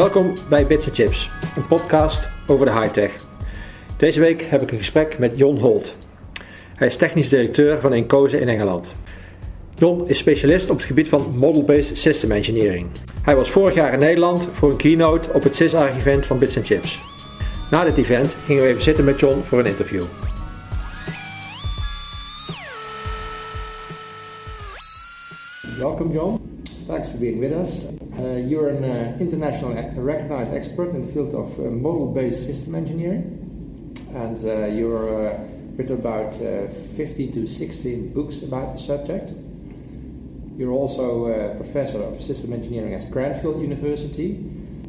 Welkom bij Bits Chips, een podcast over de high-tech. Deze week heb ik een gesprek met Jon Holt. Hij is technisch directeur van Encose in Engeland. Jon is specialist op het gebied van Model-Based System Engineering. Hij was vorig jaar in Nederland voor een keynote op het CISAR-event van Bits Chips. Na dit event gingen we even zitten met Jon voor een interview. Welcome, Jon. Thanks for being with us. Uh, you're an uh, international recognized expert in the field of uh, model-based system engineering, and uh, you're uh, written about uh, 15 to 16 books about the subject. You're also a professor of system engineering at Cranfield University.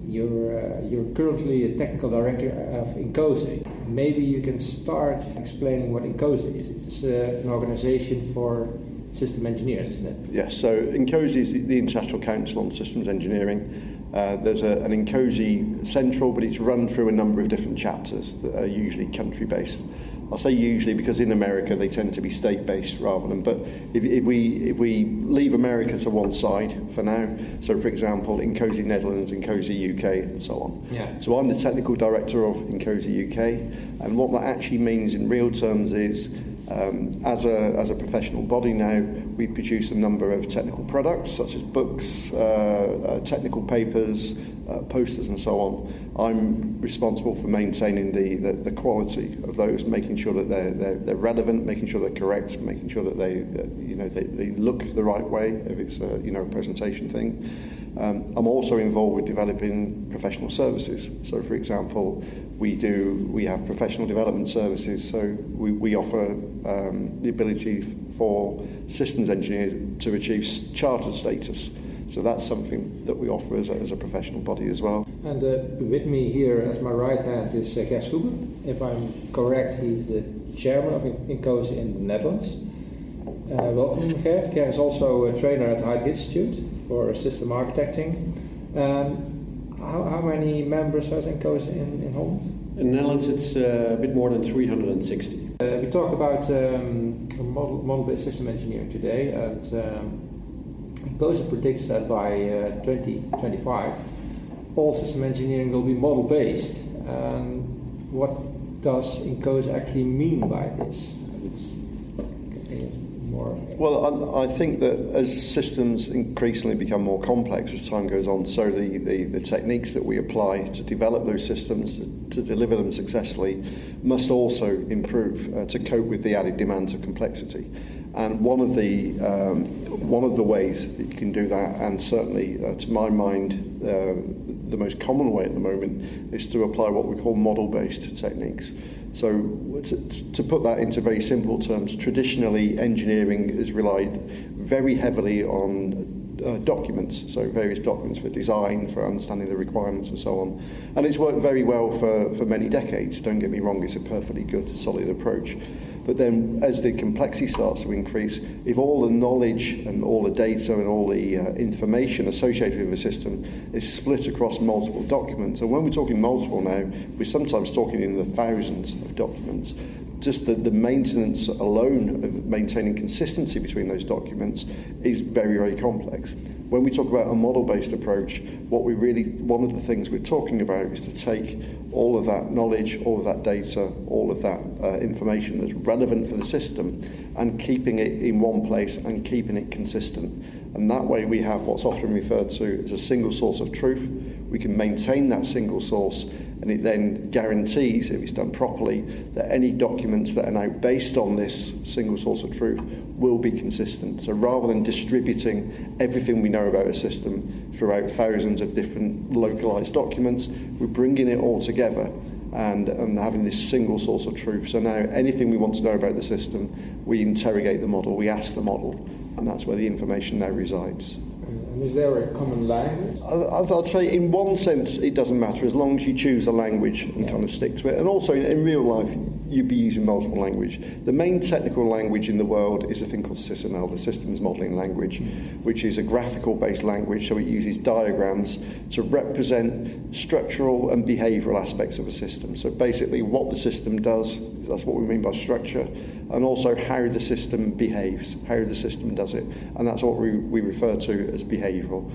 You're, you're currently a technical director of INCOSE. Maybe you can start explaining what INCOSE is. It's an organization for system engineers, isn't it? Yes, so INCOSE is the International Council on Systems Engineering. Uh, there's a, an INCOSE central, but it's run through a number of different chapters that are usually country based. I'll say usually because in America they tend to be state based rather than. But if, if, we if we leave America to one side for now, so for example, INCOSE Netherlands, INCOSE UK, and so on. Yeah. So I'm the technical director of INCOSE UK, and what that actually means in real terms is um, as, a, as a professional body now, we produce a number of technical products such as books, uh, uh, technical papers, uh, posters, and so on. I'm responsible for maintaining the, the, the, quality of those, making sure that they're, they're, they're relevant, making sure they're correct, making sure that they, uh, you know, they, they look the right way if it's a, you know, a presentation thing. Um, I'm also involved with developing professional services. So, for example, we do we have professional development services. So we, we offer um, the ability for systems engineers to achieve chartered status. So that's something that we offer as a, as a professional body as well. And uh, with me here as my right hand is uh, Gers Ruben. If I'm correct, he's the chairman of INCOSE in the Netherlands. Uh, welcome, Ger. Ger is also a trainer at Hyde Institute for system architecting. Um, how, how, many members has INCOSE in, in Holland? In the Netherlands, it's uh, a bit more than 360. Uh, we talk about um, model, model-based system engineering today, and um, INCOSE predicts that by uh, 2025, all system engineering will be model-based. And what does INCOSE actually mean by this? It's? Well, I, I, think that as systems increasingly become more complex as time goes on, so the, the, the techniques that we apply to develop those systems, to, to deliver them successfully, must also improve uh, to cope with the added demands of complexity. And one of the um, one of the ways that you can do that, and certainly uh, to my mind, uh, the most common way at the moment, is to apply what we call model-based techniques. So, to, to, put that into very simple terms, traditionally engineering has relied very heavily on uh, documents, so various documents for design, for understanding the requirements, and so on. And it's worked very well for, for many decades. Don't get me wrong, it's a perfectly good, solid approach. But then, as the complexity starts to increase, if all the knowledge and all the data and all the uh, information associated with a system is split across multiple documents, and when we're talking multiple now, we're sometimes talking in the thousands of documents. Just the, the maintenance alone of maintaining consistency between those documents is very, very complex. When we talk about a model based approach, what we really, one of the things we're talking about is to take all of that knowledge, all of that data, all of that uh, information that's relevant for the system and keeping it in one place and keeping it consistent. And that way we have what's often referred to as a single source of truth. We can maintain that single source and it then guarantees, if it's done properly, that any documents that are now based on this single source of truth will be consistent. So rather than distributing everything we know about a system throughout thousands of different localized documents, we're bringing it all together and, and having this single source of truth. So now anything we want to know about the system, we interrogate the model, we ask the model, and that's where the information now resides. And is there a common language? I'd say, in one sense, it doesn't matter as long as you choose a language and yeah. kind of stick to it. And also, in real life, you'd be using multiple language. The main technical language in the world is a thing called SysML, the Systems Modeling Language, mm. which is a graphical-based language. So it uses diagrams to represent structural and behavioural aspects of a system. So basically, what the system does. That's what we mean by structure and also how the system behaves, how the system does it. And that's what we, we refer to as behavioural.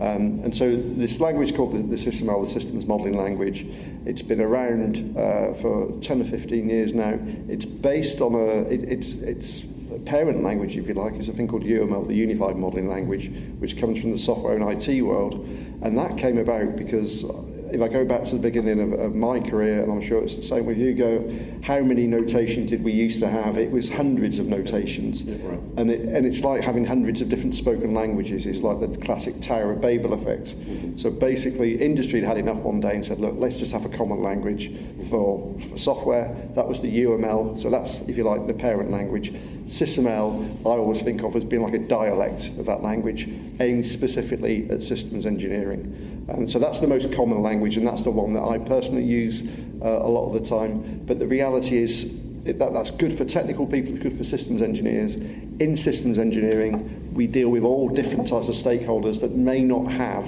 Um, and so this language called the, the SysML, the Systems Modeling Language, it's been around uh, for 10 or 15 years now. It's based on a, it, it's, it's parent language, if you like, is a thing called UML, the Unified Modeling Language, which comes from the software and IT world. And that came about because if I go back to the beginning of, of, my career, and I'm sure it's the same with Hugo, how many notations did we used to have? It was hundreds of notations. Yeah, right. and, it, and it's like having hundreds of different spoken languages. It's like the classic Tower of Babel effect. Mm-hmm. So basically, industry had enough one day and said, look, let's just have a common language for, for software. That was the UML. So that's, if you like, the parent language. SysML, I always think of as being like a dialect of that language, aimed specifically at systems engineering. And so that's the most common language, and that's the one that I personally use uh, a lot of the time. But the reality is that, that's good for technical people, it's good for systems engineers. In systems engineering, we deal with all different types of stakeholders that may not have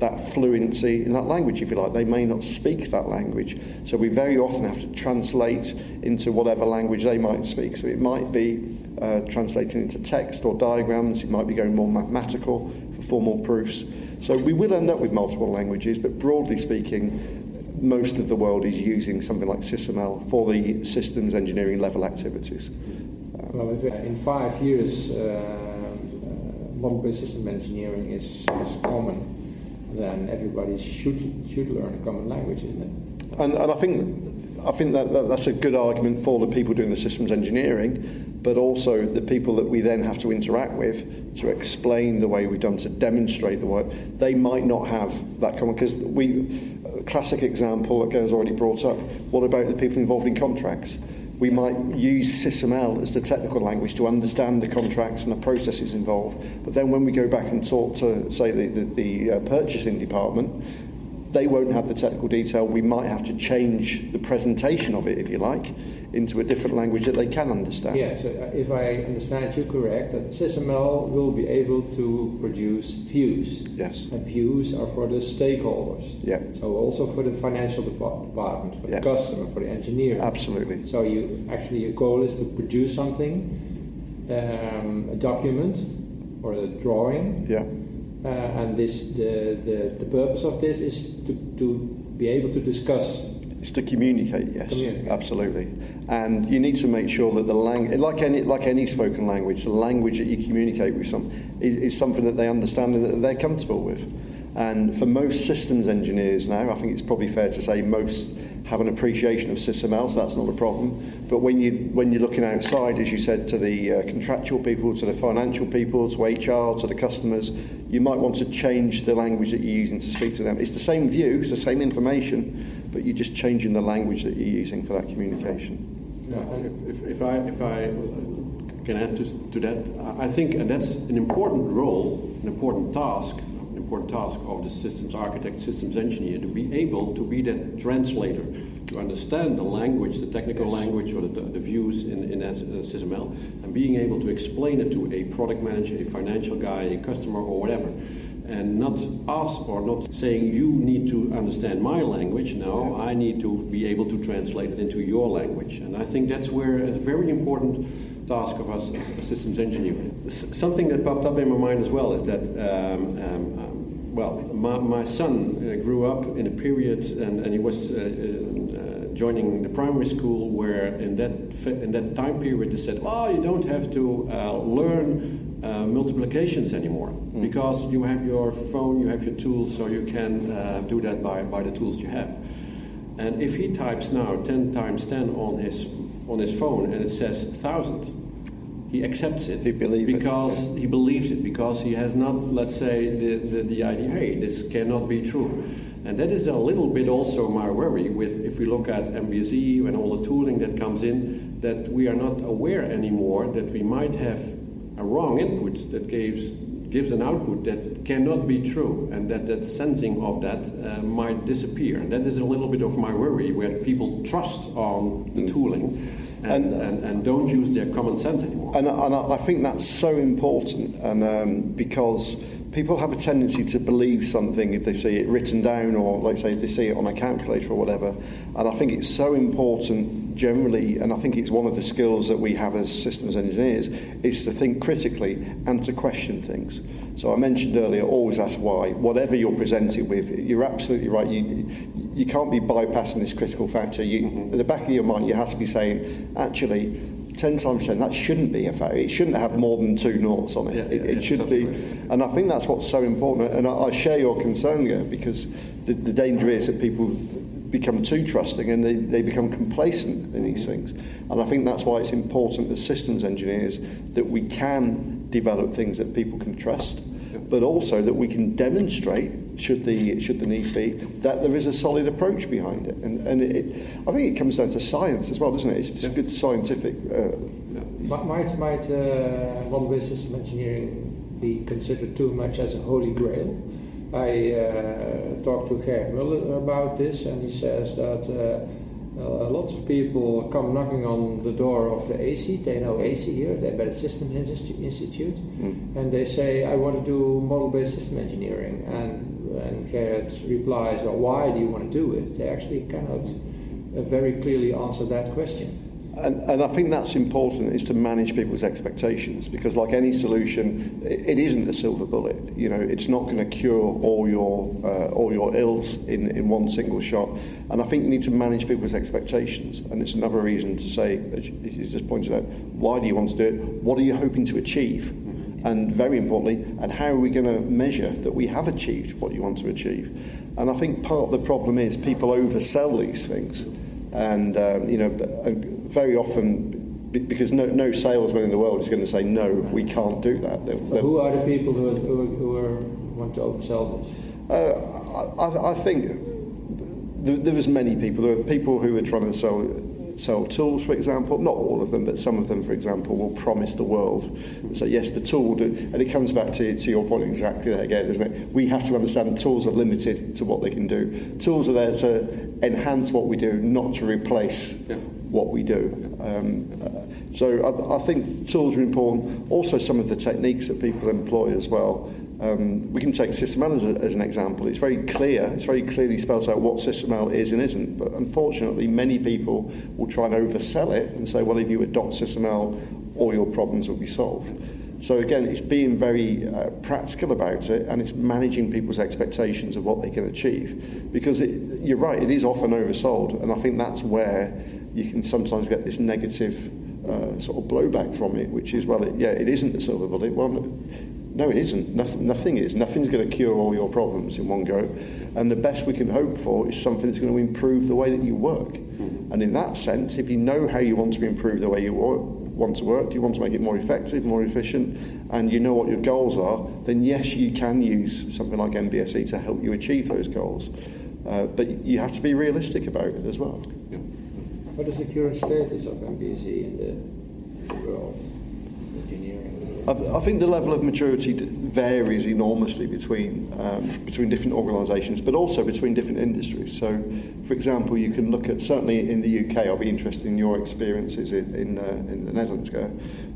that fluency in that language, if you like. They may not speak that language. So we very often have to translate into whatever language they might speak. So it might be uh, translating into text or diagrams, it might be going more mathematical for formal proofs. So we will end up with multiple languages, but broadly speaking, most of the world is using something like SysML for the systems engineering level activities. well, if in five years uh, uh, model-based system engineering is, is common, then everybody should should learn a common language, isn't it? And, and I think I think that, that that's a good argument for the people doing the systems engineering but also the people that we then have to interact with to explain the way we've done, to demonstrate the work, they might not have that common. Because we, a classic example that goes already brought up, what about the people involved in contracts? We might use SysML as the technical language to understand the contracts and the processes involved. But then when we go back and talk to, say, the, the, the uh, purchasing department, they won't have the technical detail. We might have to change the presentation of it, if you like, into a different language that they can understand. Yeah, so uh, if I understand you correct, that SysML will be able to produce views. Yes. And views are for the stakeholders. Yeah. So also for the financial department, for yeah. the customer, for the engineer. Absolutely. So you actually your goal is to produce something, um, a document or a drawing. Yeah. Uh, and this the, the the purpose of this is to, to be able to discuss it's to communicate, yes, communicate. absolutely. And you need to make sure that the language, like any like any spoken language, the language that you communicate with some is, is something that they understand and that they're comfortable with. And for most systems engineers now, I think it's probably fair to say most have an appreciation of SysML, so that's not a problem. But when you when you're looking outside, as you said, to the uh, contractual people, to the financial people, to HR, to the customers, you might want to change the language that you're using to speak to them. It's the same view, it's the same information, but you're just changing the language that you're using for that communication. Yeah, if, if, I, if I can add to, to that, I think that's an important role, an important task, an important task of the systems architect, systems engineer to be able to be that translator, to understand the language, the technical language or the, the views in, in SysML, and being able to explain it to a product manager, a financial guy, a customer, or whatever and not us or not saying you need to understand my language. No, I need to be able to translate it into your language. And I think that's where a very important task of us as systems engineers. Something that popped up in my mind as well is that. Um, um, um, well, my, my son uh, grew up in a period, and, and he was uh, uh, joining the primary school where, in that in that time period, they said, "Oh, you don't have to uh, learn uh, multiplications anymore mm. because you have your phone, you have your tools, so you can uh, do that by, by the tools you have. And if he types now 10 times 10 on his, on his phone and it says 1000, he accepts it he because it. he believes it, because he has not, let's say, the, the, the idea, hey, this cannot be true. And that is a little bit also my worry with if we look at MBSE and all the tooling that comes in, that we are not aware anymore that we might have a wrong input that gives gives an output that cannot be true, and that that sensing of that uh, might disappear. And that is a little bit of my worry, where people trust on the mm. tooling. And, and, and, and, don't use their common sense anymore. And, and I think that's so important, and um, because people have a tendency to believe something if they see it written down, or like say if they see it on a calculator or whatever. And I think it's so important generally, and I think it's one of the skills that we have as systems engineers, is to think critically and to question things. So I mentioned earlier, always ask why. Whatever you're presented with, you're absolutely right. You, you can't be bypassing this critical factor. You, mm-hmm. At the back of your mind, you have to be saying, actually, 10 times 10, that shouldn't be a fact. It shouldn't have more than two noughts on it. Yeah, it, yeah, it should be. And I think that's what's so important. And I, I share your concern here because the, the danger is that people become too trusting and they, they become complacent in these things. And I think that's why it's important as systems engineers that we can develop things that people can trust, but also that we can demonstrate, should the, should the need be, that there is a solid approach behind it. And, and it, I think it comes down to science as well, doesn't it? It's just good scientific. Uh, might might uh, model-based system engineering be considered too much as a holy grail? I uh, talked to Gerrit Muller about this, and he says that uh, lots of people come knocking on the door of the AC. They know AC here, at the Embedded Systems Institute, mm. and they say, "I want to do model-based system engineering." And and Gerrit replies, "Well, why do you want to do it?" They actually cannot uh, very clearly answer that question. And, and I think that's important is to manage people's expectations because like any solution it, it isn't a silver bullet. You know it's not going to cure all your uh, all your ills in, in one single shot. And I think you need to manage people's expectations. And it's another reason to say as you just pointed out why do you want to do it? What are you hoping to achieve and very importantly and how are we going to measure that we have achieved what you want to achieve and I think part of the problem is people oversell these things and um, you know very often because no, no salesman in the world is going to say no, we can't do that. They're, so who are the people who, are, who, are, who are, want to oversell this? Uh, I, I, think there was many people. There are people who are trying to sell sell tools, for example. Not all of them, but some of them, for example, will promise the world. So yes, the tool, and it comes back to, to your point exactly that again, isn't it? We have to understand tools are limited to what they can do. Tools are there to enhance what we do, not to replace yeah. what we do. Um, uh, so I, I think tools are important. Also, some of the techniques that people employ as well. Um, we can take SysML as, a, as an example. It's very clear, it's very clearly spelled out what SysML is and isn't. But unfortunately, many people will try and oversell it and say, well, if you adopt SysML, all your problems will be solved. So again, it's being very uh, practical about it, and it's managing people's expectations of what they can achieve. Because it, you're right, it is often oversold, and I think that's where you can sometimes get this negative uh, sort of blowback from it, which is, well, it, yeah, it isn't the silver bullet. Well, no, it isn't. Nothing, nothing is. Nothing's going to cure all your problems in one go. And the best we can hope for is something that's going to improve the way that you work. Mm-hmm. And in that sense, if you know how you want to improve the way you work, want to work, you want to make it more effective, more efficient, and you know what your goals are, then yes, you can use something like MBSE to help you achieve those goals. Uh, but you have to be realistic about it as well. Yeah. What is the current status of MBSE in the world? I, think the level of maturity varies enormously between um, between different organisations, but also between different industries. So, for example, you can look at certainly in the UK. I'll be interested in your experiences in in, uh, in the Netherlands,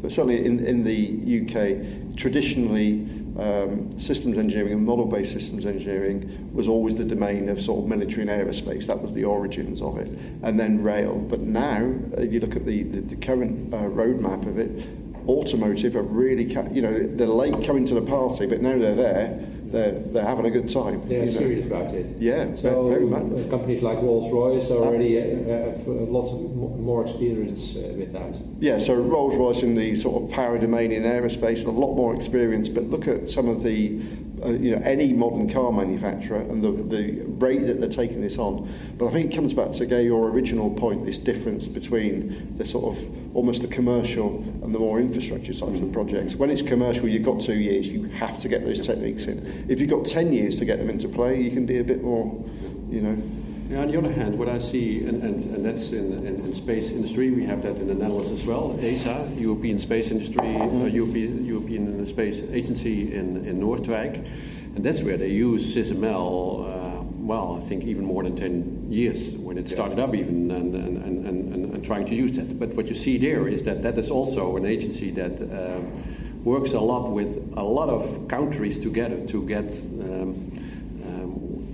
but certainly in in the UK, traditionally. Um, systems engineering and model-based systems engineering was always the domain of sort of military and aerospace. That was the origins of it, and then rail. But now, if you look at the the, the current uh, roadmap of it, automotive are really, you know, they're late coming to the party, but now they're there. They're, they're having a good time. They're serious know. about it. Yeah, so very. Uh, companies like Rolls Royce already uh, have uh, lots of more experience uh, with that. Yeah, so Rolls Royce in the sort of power domain in aerospace, a lot more experience. But look at some of the uh, you know, any modern car manufacturer and the, the rate that they're taking this on. But I think it comes back to Gay, your original point, this difference between the sort of almost the commercial and the more infrastructure types of projects. When it's commercial, you've got two years, you have to get those techniques in. If you've got 10 years to get them into play, you can be a bit more, you know. Yeah, on the other hand, what I see, and, and, and that's in, in, in, space industry, we have that in the Netherlands as well, ESA, European Space Industry, uh, mm-hmm. European, European Space Agency in, in Noordwijk, and that's where they use SysML, uh, well, I think even more than 10 years, when it started up even, and, and, and, and, and, trying to use that. But what you see there is that that is also an agency that uh, works a lot with a lot of countries together to get um,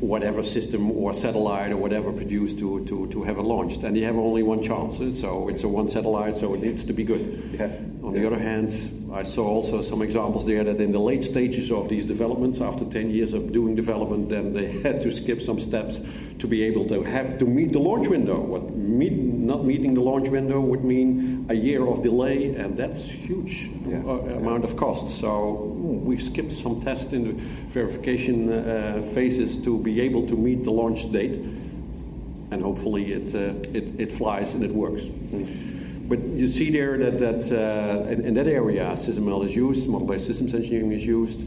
whatever system or satellite or whatever produced to, to, to have it launched. And you have only one chance, so it's a one satellite, so it needs to be good. Yeah. On yeah. the other hand, I saw also some examples there that in the late stages of these developments, after 10 years of doing development, then they had to skip some steps to be able to have to meet the launch window. What meet, not meeting the launch window would mean a year of delay, and that's huge yeah. uh, amount of cost. So we skipped some tests in the verification uh, phases to be able to meet the launch date, and hopefully it uh, it, it, flies and it works. But you see there that, that uh, in, in, that area, SysML is used, model-based systems engineering is used,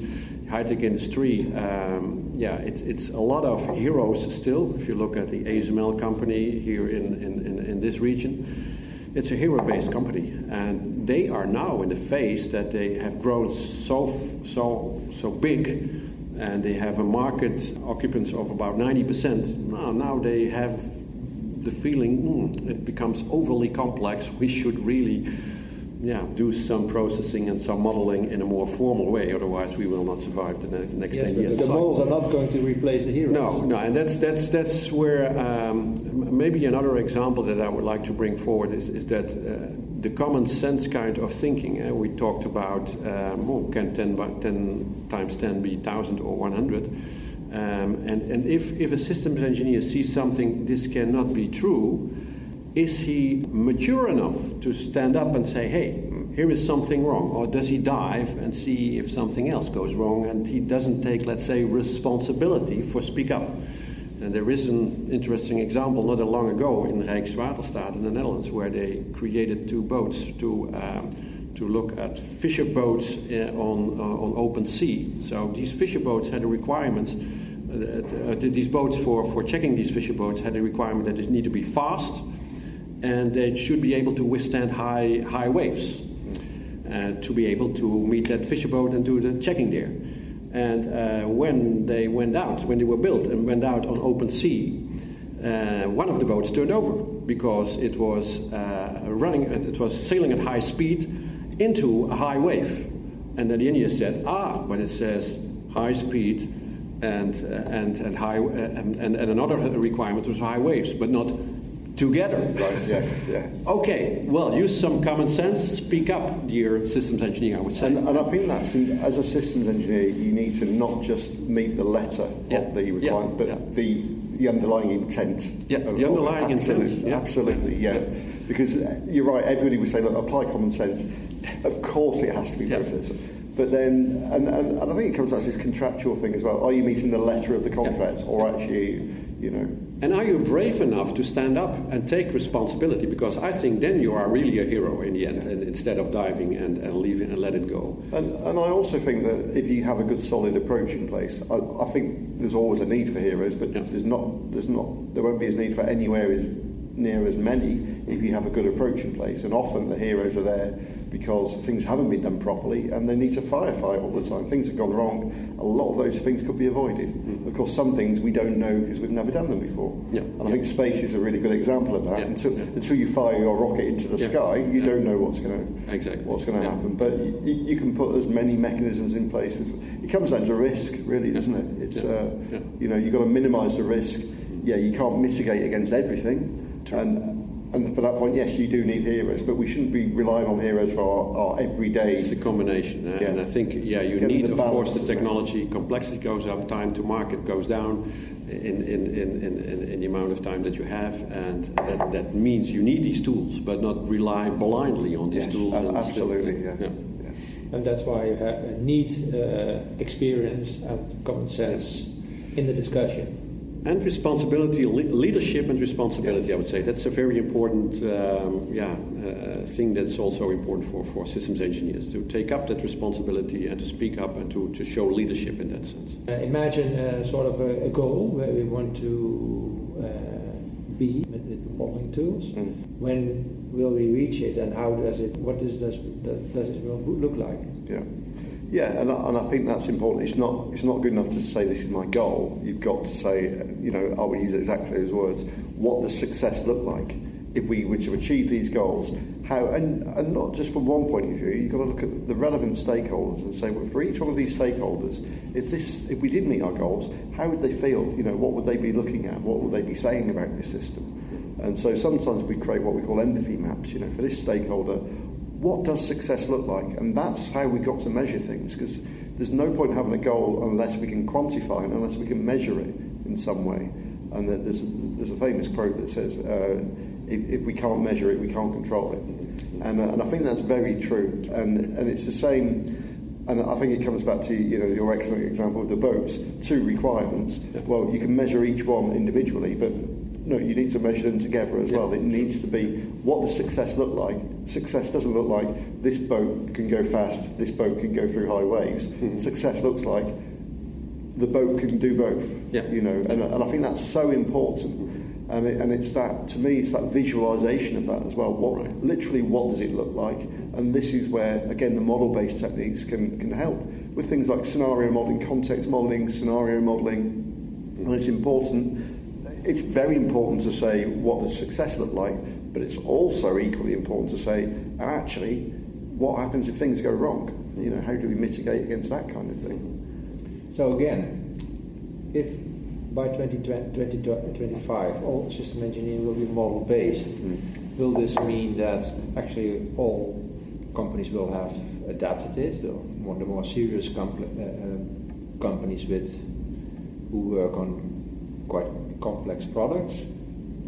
high-tech industry. Um, yeah, it's, it's a lot of heroes still. If you look at the ASML company here in, in, in, in this region, it's a hero-based company, and they are now in the phase that they have grown so so so big, and they have a market occupants of about 90%. Now, now they have the feeling mm, it becomes overly complex. We should really yeah, do some processing and some modeling in a more formal way. Otherwise, we will not survive the next yes, 10 years. The models are not going to replace the heroes. No, no, and that's that's that's where um, maybe another example that I would like to bring forward is, is that uh, the common sense kind of thinking. Uh, we talked about um, oh, can 10, by, 10 times 10 be 1,000 or 100? Um, and and if, if a systems engineer sees something, this cannot be true is he mature enough to stand up and say, hey, here is something wrong? Or does he dive and see if something else goes wrong and he doesn't take, let's say, responsibility for speak up? And there is an interesting example not that long ago in Rijkswaterstaat in the Netherlands where they created two boats to, um, to look at fisher boats uh, on, uh, on open sea. So these fisher boats had a requirement. Uh, uh, these boats for, for checking these fisher boats had a requirement that they need to be fast, and they should be able to withstand high, high waves uh, to be able to meet that fisher boat and do the checking there. And uh, when they went out, when they were built and went out on open sea, uh, one of the boats turned over because it was uh, running, it was sailing at high speed into a high wave. And then the engineer said, "Ah, but it says high speed and uh, and and high uh, and, and, and another requirement was high waves, but not together. Right, yeah, yeah. Okay, well, use some common sense, speak up, dear systems engineer, I would say. And, and I think that's, as a systems engineer, you need to not just meet the letter yeah. of the requirement, yeah. but yeah. the, the underlying intent. Yeah, of, the underlying absolutely, intent. Absolutely, yeah. Because uh, you're right, everybody would say, look, apply common sense. Of course it has to be both but then, and, and, and, I think it comes out as this contractual thing as well. Are you meeting the letter of the contract, or actually, you know, and are you brave enough to stand up and take responsibility? Because I think then you are really a hero in the end, and instead of diving and, and leaving and let it go. And, and I also think that if you have a good solid approach in place, I, I think there's always a need for heroes, but yeah. there's not, there's not, there won't be as need for anywhere as near as many if you have a good approach in place. And often the heroes are there because things haven't been done properly and they need to firefight all the time. Things have gone wrong. A lot of those things could be avoided. Mm. Of course, some things we don't know because we've never done them before. Yeah. And yeah. I think space is a really good example of that. Yeah. Until, until you fire your rocket into the sky, you don't know what's going to exactly. what's going to happen. But you, you, can put as many mechanisms in place. As, it comes down to risk, really, doesn't it? It's uh, you know you've got to minimise the risk. Yeah, you can't mitigate against everything. True. And and for that point, yes, you do need heroes, but we shouldn't be relying on heroes for our, our everyday. It's a combination, uh, yeah. and I think yeah, you need of course the technology complexity goes up, time to market goes down, in in, in, in, in the amount of time that you have, and that, that means you need these tools, but not rely blindly on these yes, tools. absolutely, yeah. yeah. And that's why you have, need uh, experience and common sense in the discussion and responsibility, leadership and responsibility. Yes. I would say that's a very important, um, yeah, uh, thing that's also important for, for systems engineers to take up that responsibility and to speak up and to, to show leadership in that sense. Uh, imagine uh, sort of a, a, goal where we want to uh, be with, with modeling tools. Mm. When will we reach it, and how does it? What does does does, does it look like? Yeah. Yeah, and I, and I think that's important. It's not it's not good enough to say this is my goal. You've got to say, you know, I will use exactly those words. What does success look like? if we were to achieve these goals, how, and, and not just from one point of view, you've got to look at the relevant stakeholders and say, well, for each one of these stakeholders, if this, if we did meet our goals, how would they feel? You know, what would they be looking at? What would they be saying about this system? And so sometimes we create what we call empathy maps. You know, for this stakeholder, what does success look like? And that's how we got to measure things, because there's no point having a goal unless we can quantify it, unless we can measure it in some way. And there's a, there's a famous quote that says, uh, if, if, we can't measure it, we can't control it. And, uh, and I think that's very true. And, and it's the same, and I think it comes back to you know your excellent example of the boats, two requirements. Well, you can measure each one individually, but no, you need to measure them together as yeah. well. It needs to be what does success look like? Success doesn't look like this boat can go fast, this boat can go through high waves. Mm-hmm. Success looks like the boat can do both. Yeah. You know, and, and I think that's so important. And, it, and it's that, to me, it's that visualization of that as well. What, right. Literally, what does it look like? And this is where, again, the model based techniques can, can help with things like scenario modeling, context modeling, scenario modeling. And it's important, it's very important to say what does success look like, but it's also equally important to say, and actually, what happens if things go wrong? You know, how do we mitigate against that kind of thing? So, again, if by 2025 all system engineering will be model based. Mm. Will this mean that actually all companies will have adapted it? So of the more serious com- uh, uh, companies with who work on quite complex products,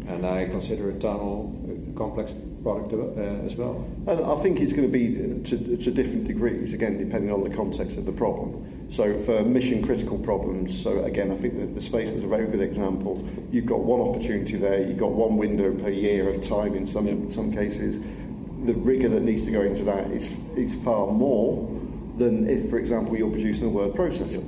and I consider a tunnel a complex product uh, as well. And I think it's going to be to, to different degrees, again, depending on the context of the problem. So for mission critical problems, so again, I think that the space is a very good example. You've got one opportunity there, you've got one window per year of time in some, in some cases. The rigor that needs to go into that is, is far more than if, for example, you're producing a word processor.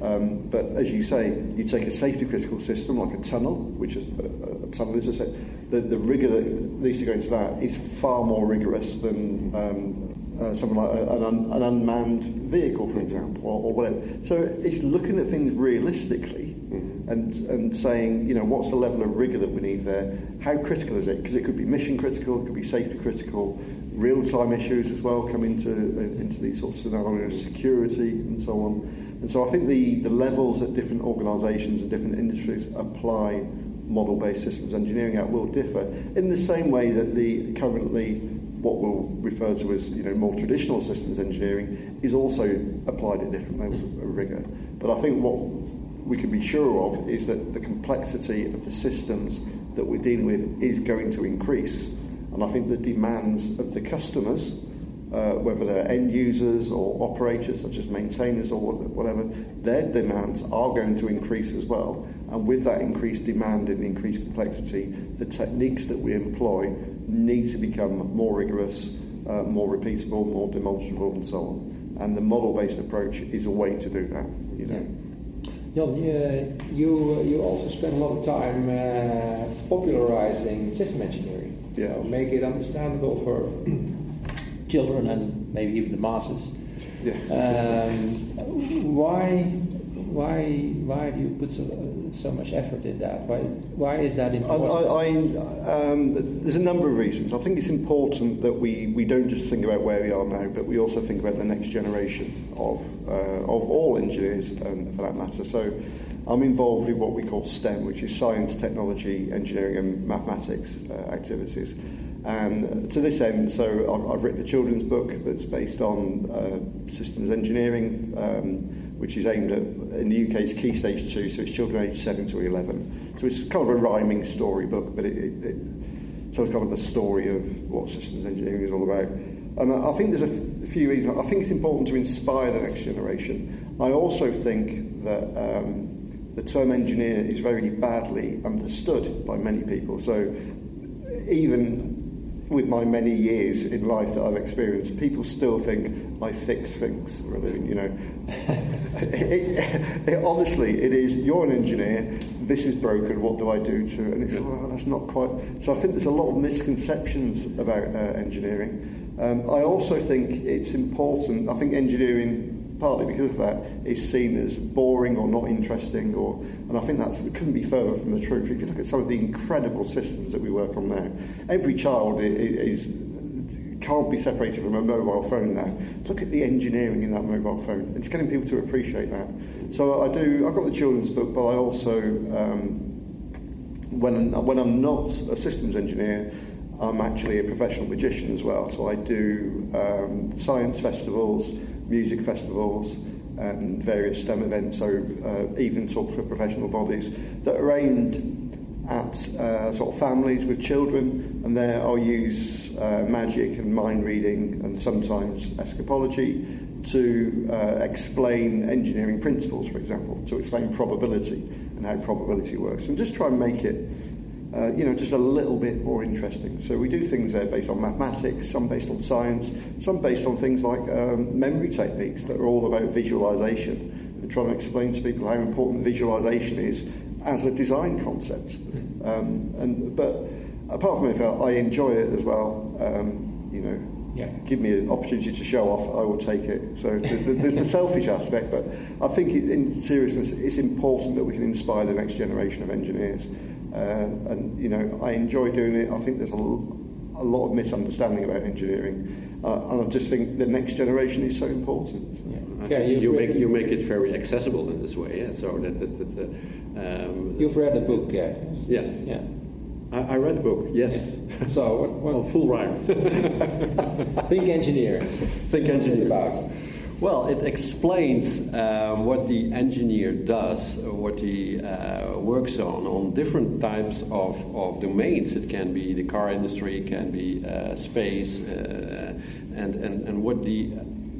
Um, but as you say, you take a safety critical system like a tunnel, which is a, a tunnel is a the, the rigor that needs to go into that is far more rigorous than um, uh, something like an, un, an, unmanned vehicle, for example, or, or, whatever. So it's looking at things realistically mm-hmm. and, and saying, you know, what's the level of rigour that we need there? How critical is it? Because it could be mission critical, it could be safety critical, real time issues as well come into, uh, into these sorts of scenarios, security and so on. And so I think the, the levels that different organisations and different industries apply model based systems engineering at will differ in the same way that the currently what we'll refer to as you know more traditional systems engineering is also applied at different levels of rigor. But I think what we can be sure of is that the complexity of the systems that we're dealing with is going to increase. And I think the demands of the customers, uh, whether they're end users or operators such as maintainers or whatever, their demands are going to increase as well. And with that increased demand and increased complexity, the techniques that we employ need to become more rigorous, uh, more repeatable, more demonstrable, and so on. And the model-based approach is a way to do that. You know. Jan, uh, you you also spend a lot of time uh, popularizing system engineering. Yeah. So make it understandable for children and maybe even the masses. Yeah. Um, why why why do you put so so much effort in that? Why, why is that important? I, I, um, there's a number of reasons. I think it's important that we, we don't just think about where we are now, but we also think about the next generation of, uh, of all engineers, um, for that matter. So I'm involved in what we call STEM, which is science, technology, engineering, and mathematics uh, activities. And to this end, so I've, written a children's book that's based on uh, systems engineering. Um, which is aimed at, in the UK, it's Key Stage 2, so it's children aged 7 to 11. So it's kind of a rhyming storybook, but it, it, it tells kind of the story of what systems engineering is all about. And I, think there's a few reasons. I think it's important to inspire the next generation. I also think that um, the term engineer is very badly understood by many people. So even with my many years in life that I've experienced, people still think I fix things. You know, it, it, honestly, it is. You're an engineer. This is broken. What do I do to it? And it's well, that's not quite. So I think there's a lot of misconceptions about uh, engineering. Um, I also think it's important. I think engineering partly because of that, is seen as boring or not interesting. Or, and I think that couldn't be further from the truth. If you look at some of the incredible systems that we work on now, every child is can't be separated from a mobile phone now. Look at the engineering in that mobile phone. It's getting people to appreciate that. So I do. I've got the children's book, but I also, um, when when I'm not a systems engineer, I'm actually a professional magician as well. So I do um, science festivals, music festivals, and various STEM events. So uh, even talk for professional bodies that are aimed at uh, sort of families with children, and there I'll use uh, magic and mind reading and sometimes escapology to uh, explain engineering principles, for example, to explain probability and how probability works, and just try and make it. Uh, you know, just a little bit more interesting. So we do things there based on mathematics, some based on science, some based on things like um, memory techniques that are all about visualization and trying to explain to people how important visualization is as a design concept. Um, and but apart from it, I enjoy it as well. Um, you know, yeah. give me an opportunity to show off, I will take it. So there's the selfish aspect, but I think in seriousness, it's important that we can inspire the next generation of engineers. Uh, and you know, I enjoy doing it. I think there's a, a lot of misunderstanding about engineering, uh, and I just think the next generation is so important. Yeah, yeah you make you make it very accessible in this way. Yeah, so that, that, that uh, um, you've read the book, yeah. Yeah, yeah. I, I read the book. Yes. Yeah. So what? what oh, full rhyme. Think engineer. Think engineer. about. Well, it explains um, what the engineer does, what he uh, works on, on different types of, of domains. It can be the car industry, it can be uh, space, uh, and, and, and what the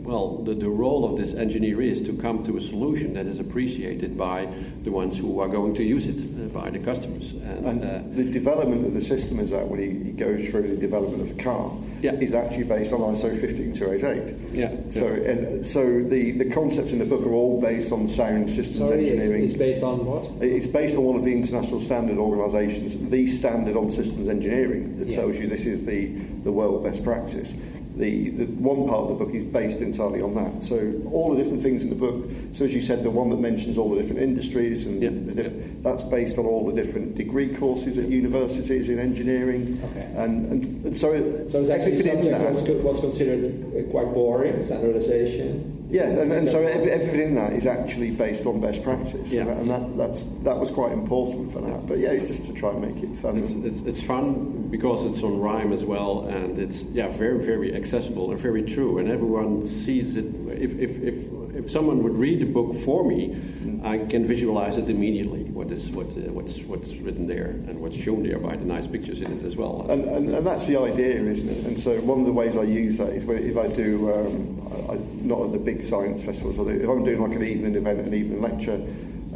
well, the, the role of this engineer is to come to a solution that is appreciated by the ones who are going to use it, uh, by the customers. And, and uh, the development of the system is that when he, he goes through the development of the car, yeah. is actually based on ISO 15288. Yeah. So, and, so the, the concepts in the book are all based on sound systems Sorry, engineering. It's, it's based on what? It's based on one of the international standard organisations, the standard on systems engineering, that yeah. tells you this is the, the world best practice the, the one part of the book is based entirely on that. So all the different things in the book. So as you said, the one that mentions all the different industries and yeah. diff- that's based on all the different degree courses at universities in engineering. Okay. And, and, and so, so it's actually something what's, what's considered uh, quite boring, standardization. Yeah, and, and so everything in that is actually based on best practice, yeah. and that that's that was quite important for that. But yeah, it's just to try and make it fun. It's, it's, it's fun because it's on rhyme as well, and it's yeah very very accessible and very true, and everyone sees it. If if if, if someone would read the book for me. I can visualize it immediately. What is what uh, what's what's written there and what's shown there by the nice pictures in it as well. And, and, and that's the idea, isn't it? And so one of the ways I use that is if I do. Um, I, not at the big science festivals. If I'm doing like an evening event, an evening lecture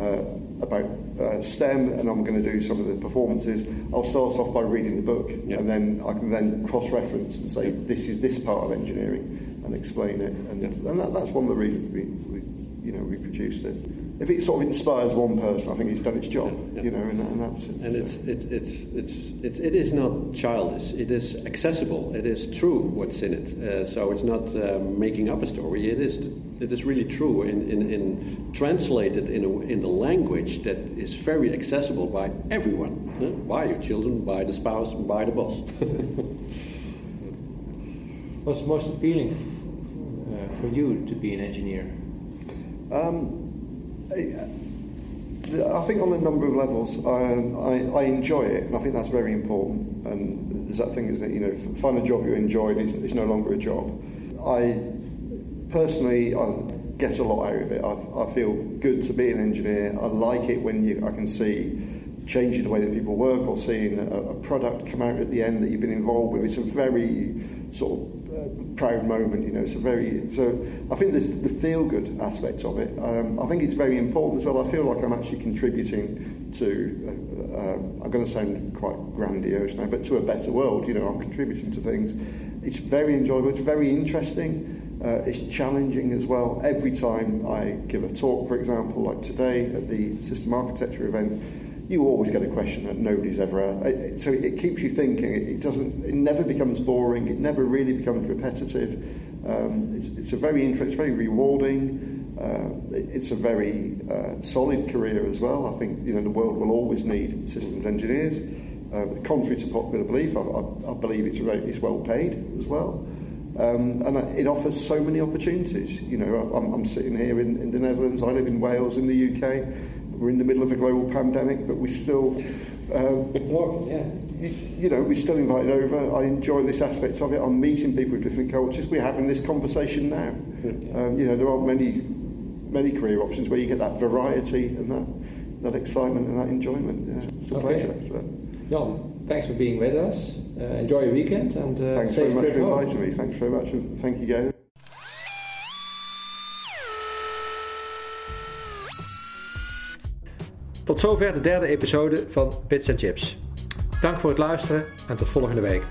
uh, about uh, STEM, and I'm going to do some of the performances, I'll start off by reading the book, yeah. and then I can then cross-reference and say this is this part of engineering, and explain it. And, yeah. and that, that's one of the reasons we, we, you know, we produced it if it sort of inspires one person, I think it's done its job. Yeah, yeah. You know, and, and that's it. And so. it's, it's, it's, it's, it's, it is not childish. It is accessible. It is true what's in it. Uh, so it's not uh, making up a story. It is, it is really true in, in, in translated in, a, in the language that is very accessible by everyone, uh, by your children, by the spouse, by the boss. What's most appealing for you to be an engineer? Um, I think on a number of levels, I, I, enjoy it, and I think that's very important. And there's that thing, is that you know, find a job you enjoy, and it's, it's no longer a job. I personally, I get a lot out of it. I, I feel good to be an engineer. I like it when you, I can see changing the way that people work or seeing a, a product come out at the end that you've been involved with. It's a very sort of proud moment. You know, it's a very so. I think there's the feel good aspects of it. Um, I think it's very important as well. I feel like I'm actually contributing to. Uh, uh, I'm going to sound quite grandiose now, but to a better world. You know, I'm contributing to things. It's very enjoyable. It's very interesting. Uh, it's challenging as well. Every time I give a talk, for example, like today at the system architecture event, you always get a question that nobody's ever asked. So it keeps you thinking. It doesn't. It never becomes boring. It never really becomes repetitive. Um, it's, it's, a very interesting, very rewarding. uh, it's a very uh, solid career as well. I think you know the world will always need systems engineers. Uh, contrary to popular belief, I, I, I believe it's, it's well paid as well. Um, and it offers so many opportunities. You know, I'm, I'm sitting here in, in, the Netherlands, I live in Wales in the UK. We're in the middle of a global pandemic, but we still, um, yeah. you, you, know, we're still invited over. I enjoy this aspect of it. I'm meeting people with different cultures. We're having this conversation now. Um, you know, there aren't many, many career options where you get that variety and that, that excitement and that enjoyment. Yeah, it's a okay. pleasure. So. Jan, thanks for being with us. Uh, enjoy your weekend and uh, thanks very much for inviting me. Thanks very much. Thank you, Gary. Tot zover de derde episode van Bits Chips. Dank voor het luisteren en tot volgende week.